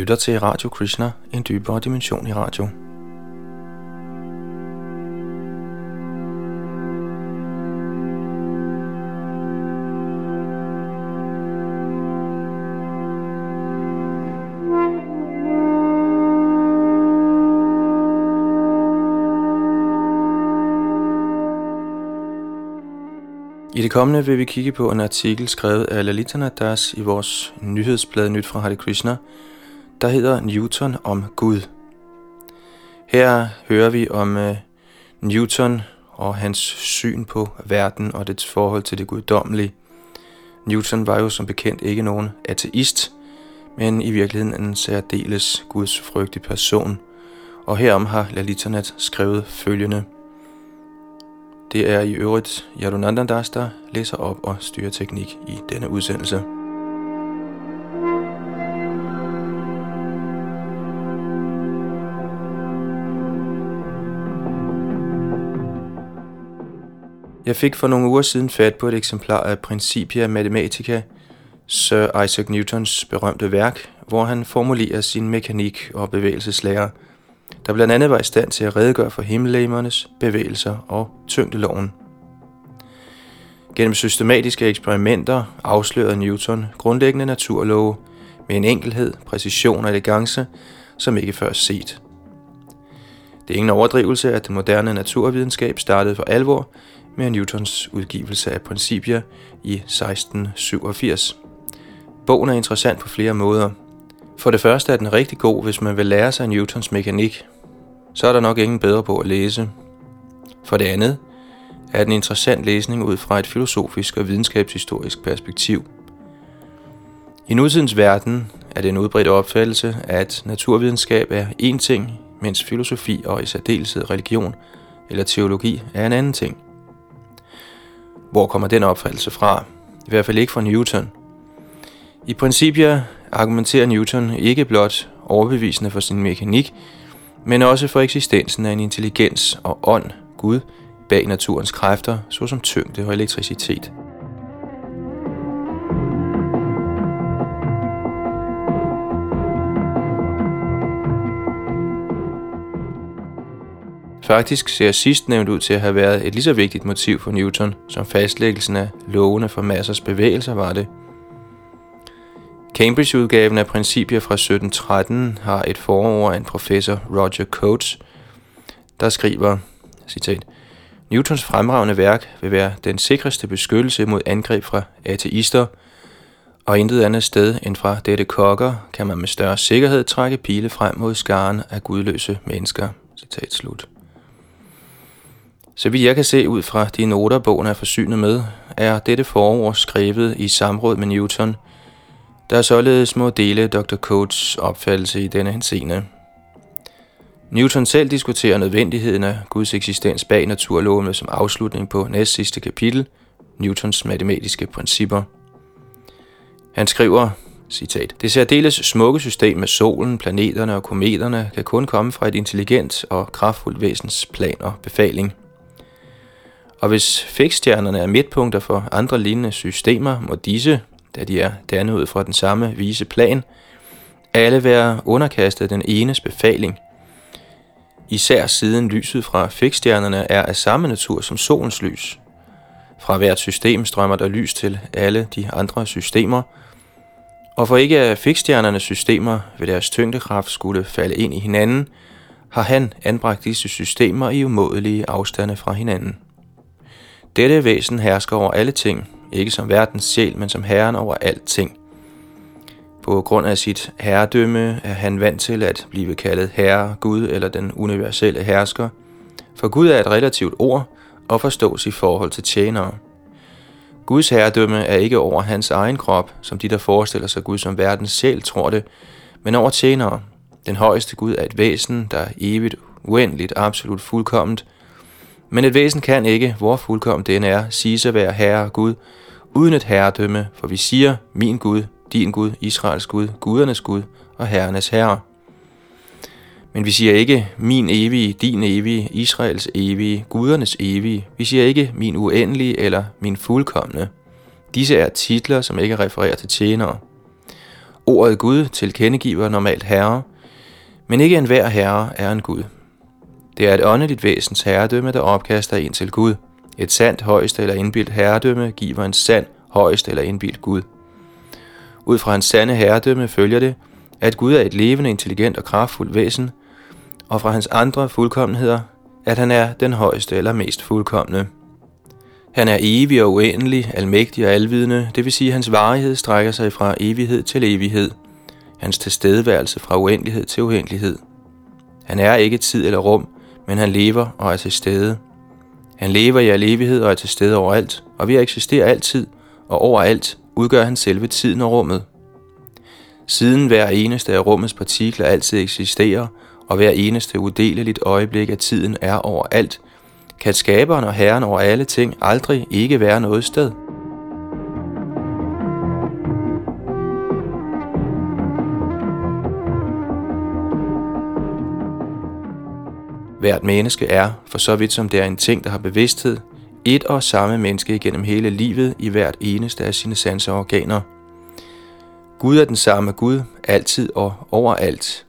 lytter til Radio Krishna, en dybere dimension i radio. I det kommende vil vi kigge på en artikel skrevet af Lalita Das i vores nyhedsblad Nyt fra Hare Krishna, der hedder Newton om Gud. Her hører vi om uh, Newton og hans syn på verden og dets forhold til det guddommelige. Newton var jo som bekendt ikke nogen ateist, men i virkeligheden en særdeles gudsfrygtig person. Og herom har Lalitanat skrevet følgende – det er i øvrigt Yadunandandas, der læser op og styrer teknik i denne udsendelse. Jeg fik for nogle uger siden fat på et eksemplar af Principia Mathematica, Sir Isaac Newtons berømte værk, hvor han formulerer sin mekanik og bevægelseslære – der blandt andet var i stand til at redegøre for himmellegemernes bevægelser og tyngdeloven. Gennem systematiske eksperimenter afslørede Newton grundlæggende naturlove med en enkelhed, præcision og elegance, som ikke før set. Det er ingen overdrivelse, at den moderne naturvidenskab startede for alvor med Newtons udgivelse af Principia i 1687. Bogen er interessant på flere måder – for det første er den rigtig god, hvis man vil lære sig Newtons mekanik. Så er der nok ingen bedre på at læse. For det andet er den interessant læsning ud fra et filosofisk og videnskabshistorisk perspektiv. I nutidens verden er det en udbredt opfattelse, at naturvidenskab er én ting, mens filosofi og i særdeleshed religion eller teologi er en anden ting. Hvor kommer den opfattelse fra? I hvert fald ikke fra Newton. I princippet argumenterer Newton ikke blot overbevisende for sin mekanik, men også for eksistensen af en intelligens og ånd, Gud, bag naturens kræfter, såsom tyngde og elektricitet. Faktisk ser sidst nævnt ud til at have været et lige så vigtigt motiv for Newton, som fastlæggelsen af lovene for massers bevægelser var det – Cambridge-udgaven af Principier fra 1713 har et forord af en professor, Roger Coates, der skriver, citat, Newtons fremragende værk vil være den sikreste beskyttelse mod angreb fra ateister, og intet andet sted end fra dette kokker kan man med større sikkerhed trække pile frem mod skaren af gudløse mennesker. Citat slut. Så vidt jeg kan se ud fra de noter, bogen er forsynet med, er dette forår skrevet i samråd med Newton – der er således små dele Dr. Coates opfattelse i denne henseende. Newton selv diskuterer nødvendigheden af Guds eksistens bag naturlovene som afslutning på næst sidste kapitel, Newtons matematiske principper. Han skriver, citat, Det særdeles smukke system med solen, planeterne og kometerne kan kun komme fra et intelligent og kraftfuldt væsens plan og befaling. Og hvis fikstjernerne er midtpunkter for andre lignende systemer, må disse, da de er dannet ud fra den samme vise plan, alle være underkastet den enes befaling. Især siden lyset fra fikstjernerne er af samme natur som solens lys. Fra hvert system strømmer der lys til alle de andre systemer, og for ikke at fikstjernernes systemer ved deres tyngdekraft skulle falde ind i hinanden, har han anbragt disse systemer i umådelige afstande fra hinanden. Dette væsen hersker over alle ting, ikke som verdens sjæl, men som herren over alting. På grund af sit herredømme er han vant til at blive kaldet herre, Gud eller den universelle hersker, for Gud er et relativt ord og forstås i forhold til tjenere. Guds herredømme er ikke over hans egen krop, som de, der forestiller sig Gud som verdens sjæl, tror det, men over tjenere. Den højeste Gud er et væsen, der er evigt, uendeligt, absolut fuldkomment, men et væsen kan ikke, hvor fuldkommen den er, sige sig være herre Gud, uden et herredømme, for vi siger, min Gud, din Gud, Israels Gud, gudernes Gud og herrenes herre. Men vi siger ikke, min evige, din evige, Israels evige, gudernes evige. Vi siger ikke, min uendelige eller min fuldkommende. Disse er titler, som ikke refererer til tjenere. Ordet Gud tilkendegiver normalt herre, men ikke enhver herre er en Gud. Det er et åndeligt væsens herredømme, der opkaster en til Gud. Et sandt højst eller indbildt herredømme giver en sand højst eller indbildt Gud. Ud fra hans sande herredømme følger det, at Gud er et levende, intelligent og kraftfuldt væsen, og fra hans andre fuldkommenheder, at han er den højeste eller mest fuldkommende. Han er evig og uendelig, almægtig og alvidende, det vil sige, at hans varighed strækker sig fra evighed til evighed. Hans tilstedeværelse fra uendelighed til uendelighed. Han er ikke tid eller rum, men han lever og er til stede. Han lever i al evighed og er til stede overalt, og ved at eksistere altid og overalt, udgør han selve tiden og rummet. Siden hver eneste af rummets partikler altid eksisterer, og hver eneste udeleligt øjeblik af tiden er overalt, kan skaberen og herren over alle ting aldrig ikke være noget sted. Hvert menneske er, for så vidt som det er en ting, der har bevidsthed, et og samme menneske igennem hele livet i hvert eneste af sine sanseorganer. Gud er den samme Gud, altid og overalt.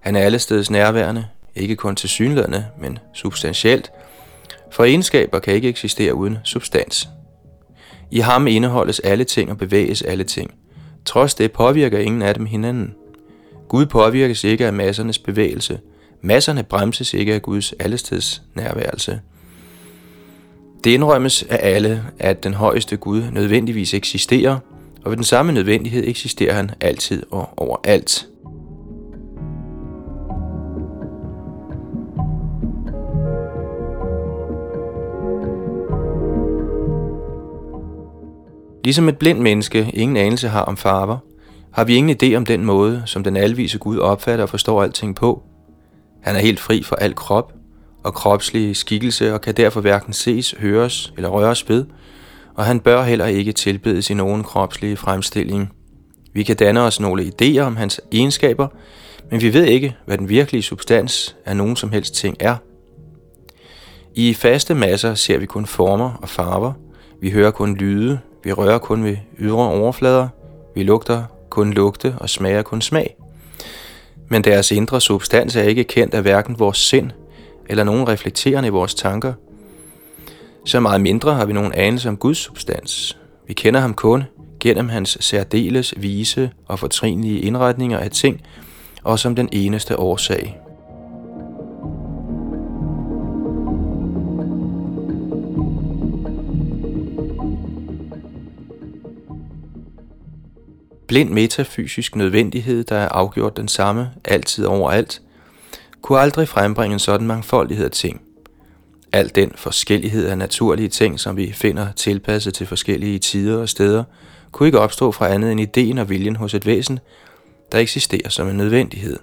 Han er allesteds nærværende, ikke kun til synlædende, men substantielt, for egenskaber kan ikke eksistere uden substans. I ham indeholdes alle ting og bevæges alle ting. Trods det påvirker ingen af dem hinanden. Gud påvirkes ikke af massernes bevægelse. Masserne bremses ikke af Guds allesteds nærværelse. Det indrømmes af alle, at den højeste Gud nødvendigvis eksisterer, og ved den samme nødvendighed eksisterer han altid og overalt. Ligesom et blindt menneske ingen anelse har om farver, har vi ingen idé om den måde, som den alvise Gud opfatter og forstår alting på. Han er helt fri for al krop og kropslige skikkelse og kan derfor hverken ses, høres eller røres ved, og han bør heller ikke tilbedes i nogen kropslige fremstilling. Vi kan danne os nogle idéer om hans egenskaber, men vi ved ikke, hvad den virkelige substans af nogen som helst ting er. I faste masser ser vi kun former og farver, vi hører kun lyde, vi rører kun ved ydre overflader. Vi lugter kun lugte og smager kun smag. Men deres indre substans er ikke kendt af hverken vores sind eller nogen reflekterende i vores tanker. Så meget mindre har vi nogen anelse om Guds substans. Vi kender ham kun gennem hans særdeles vise og fortrinlige indretninger af ting, og som den eneste årsag. Blind metafysisk nødvendighed, der er afgjort den samme, altid overalt, kunne aldrig frembringe en sådan mangfoldighed af ting. Al den forskellighed af naturlige ting, som vi finder tilpasset til forskellige tider og steder, kunne ikke opstå fra andet end ideen og viljen hos et væsen, der eksisterer som en nødvendighed.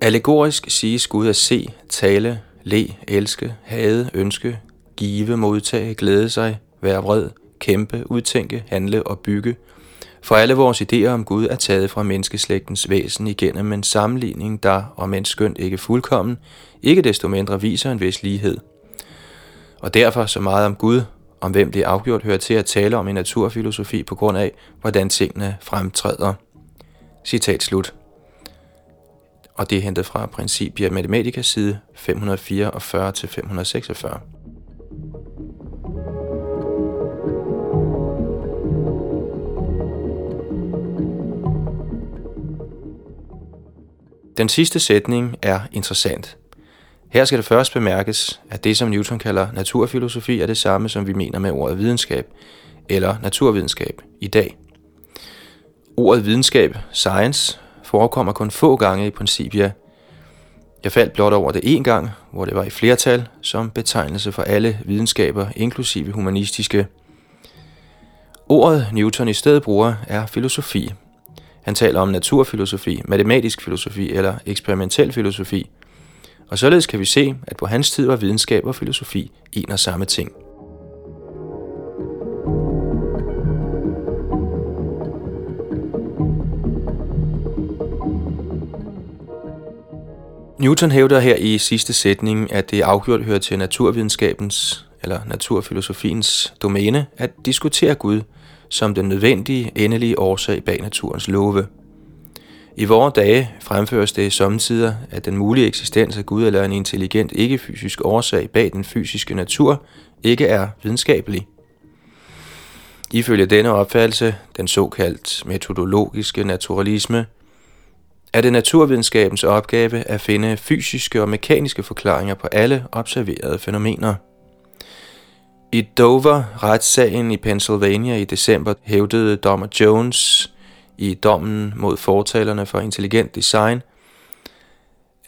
Allegorisk siges Gud at se, tale, le, elske, hade, ønske, give, modtage, glæde sig, være vred, kæmpe, udtænke, handle og bygge – for alle vores idéer om Gud er taget fra menneskeslægtens væsen igennem en sammenligning, der, om end skønt ikke fuldkommen, ikke desto mindre viser en vis lighed. Og derfor så meget om Gud, om hvem det er afgjort hører til at tale om i naturfilosofi på grund af, hvordan tingene fremtræder. Citat slut. Og det er hentet fra Principia Mathematica side 544-546. Den sidste sætning er interessant. Her skal det først bemærkes, at det, som Newton kalder naturfilosofi, er det samme, som vi mener med ordet videnskab, eller naturvidenskab i dag. Ordet videnskab, science, forekommer kun få gange i Principia. Jeg faldt blot over det en gang, hvor det var i flertal, som betegnelse for alle videnskaber, inklusive humanistiske. Ordet Newton i stedet bruger er filosofi, han taler om naturfilosofi, matematisk filosofi eller eksperimentel filosofi. Og således kan vi se, at på hans tid var videnskab og filosofi en og samme ting. Newton hævder her i sidste sætning, at det afgjort hører til naturvidenskabens eller naturfilosofiens domæne at diskutere Gud som den nødvendige, endelige årsag bag naturens love. I vore dage fremføres det samtidig, at den mulige eksistens af Gud eller en intelligent ikke-fysisk årsag bag den fysiske natur ikke er videnskabelig. Ifølge denne opfattelse, den såkaldt metodologiske naturalisme, er det naturvidenskabens opgave at finde fysiske og mekaniske forklaringer på alle observerede fænomener. I Dover-retssagen i Pennsylvania i december hævdede dommer Jones i dommen mod fortalerne for intelligent design,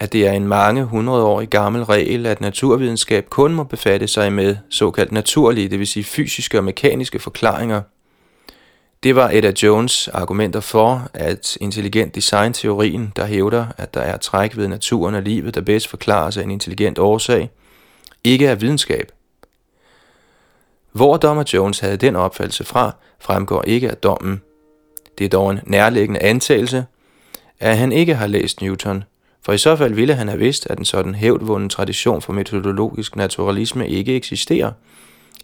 at det er en mange hundrede år gammel regel, at naturvidenskab kun må befatte sig med såkaldt naturlige, det vil sige fysiske og mekaniske forklaringer. Det var et af Jones argumenter for, at intelligent design-teorien, der hævder, at der er træk ved naturen og livet, der bedst forklares af en intelligent årsag, ikke er videnskab. Hvor dommer Jones havde den opfattelse fra, fremgår ikke af dommen. Det er dog en nærliggende antagelse, at han ikke har læst Newton, for i så fald ville han have vidst, at en sådan hævdvunden tradition for metodologisk naturalisme ikke eksisterer.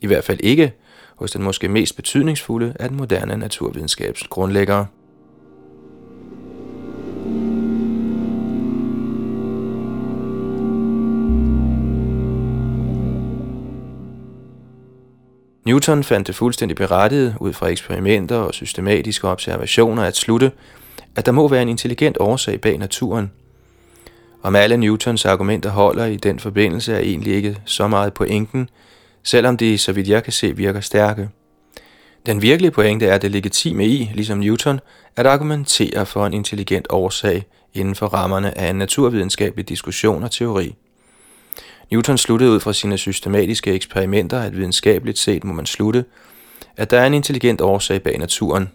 I hvert fald ikke hos den måske mest betydningsfulde af den moderne naturvidenskabs grundlæggere. Newton fandt det fuldstændig berettiget ud fra eksperimenter og systematiske observationer at slutte, at der må være en intelligent årsag bag naturen. Om alle Newtons argumenter holder i den forbindelse er egentlig ikke så meget pointen, selvom de, så vidt jeg kan se, virker stærke. Den virkelige pointe er det legitime i, ligesom Newton, at argumentere for en intelligent årsag inden for rammerne af en naturvidenskabelig diskussion og teori. Newton sluttede ud fra sine systematiske eksperimenter, at videnskabeligt set må man slutte, at der er en intelligent årsag bag naturen.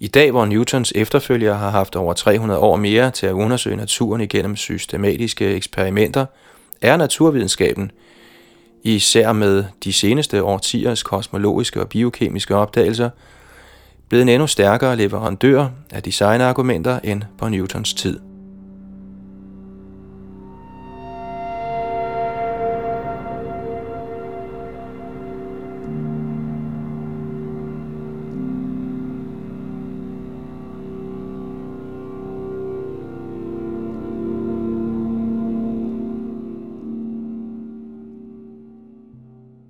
I dag, hvor Newtons efterfølgere har haft over 300 år mere til at undersøge naturen igennem systematiske eksperimenter, er naturvidenskaben, især med de seneste årtiers kosmologiske og biokemiske opdagelser, blevet en endnu stærkere leverandør af designargumenter end på Newtons tid.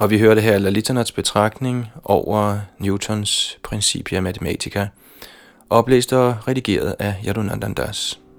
Og vi hørte her Lalitanats betragtning over Newtons Principia Mathematica, oplæst og redigeret af Yadunandandas. Das.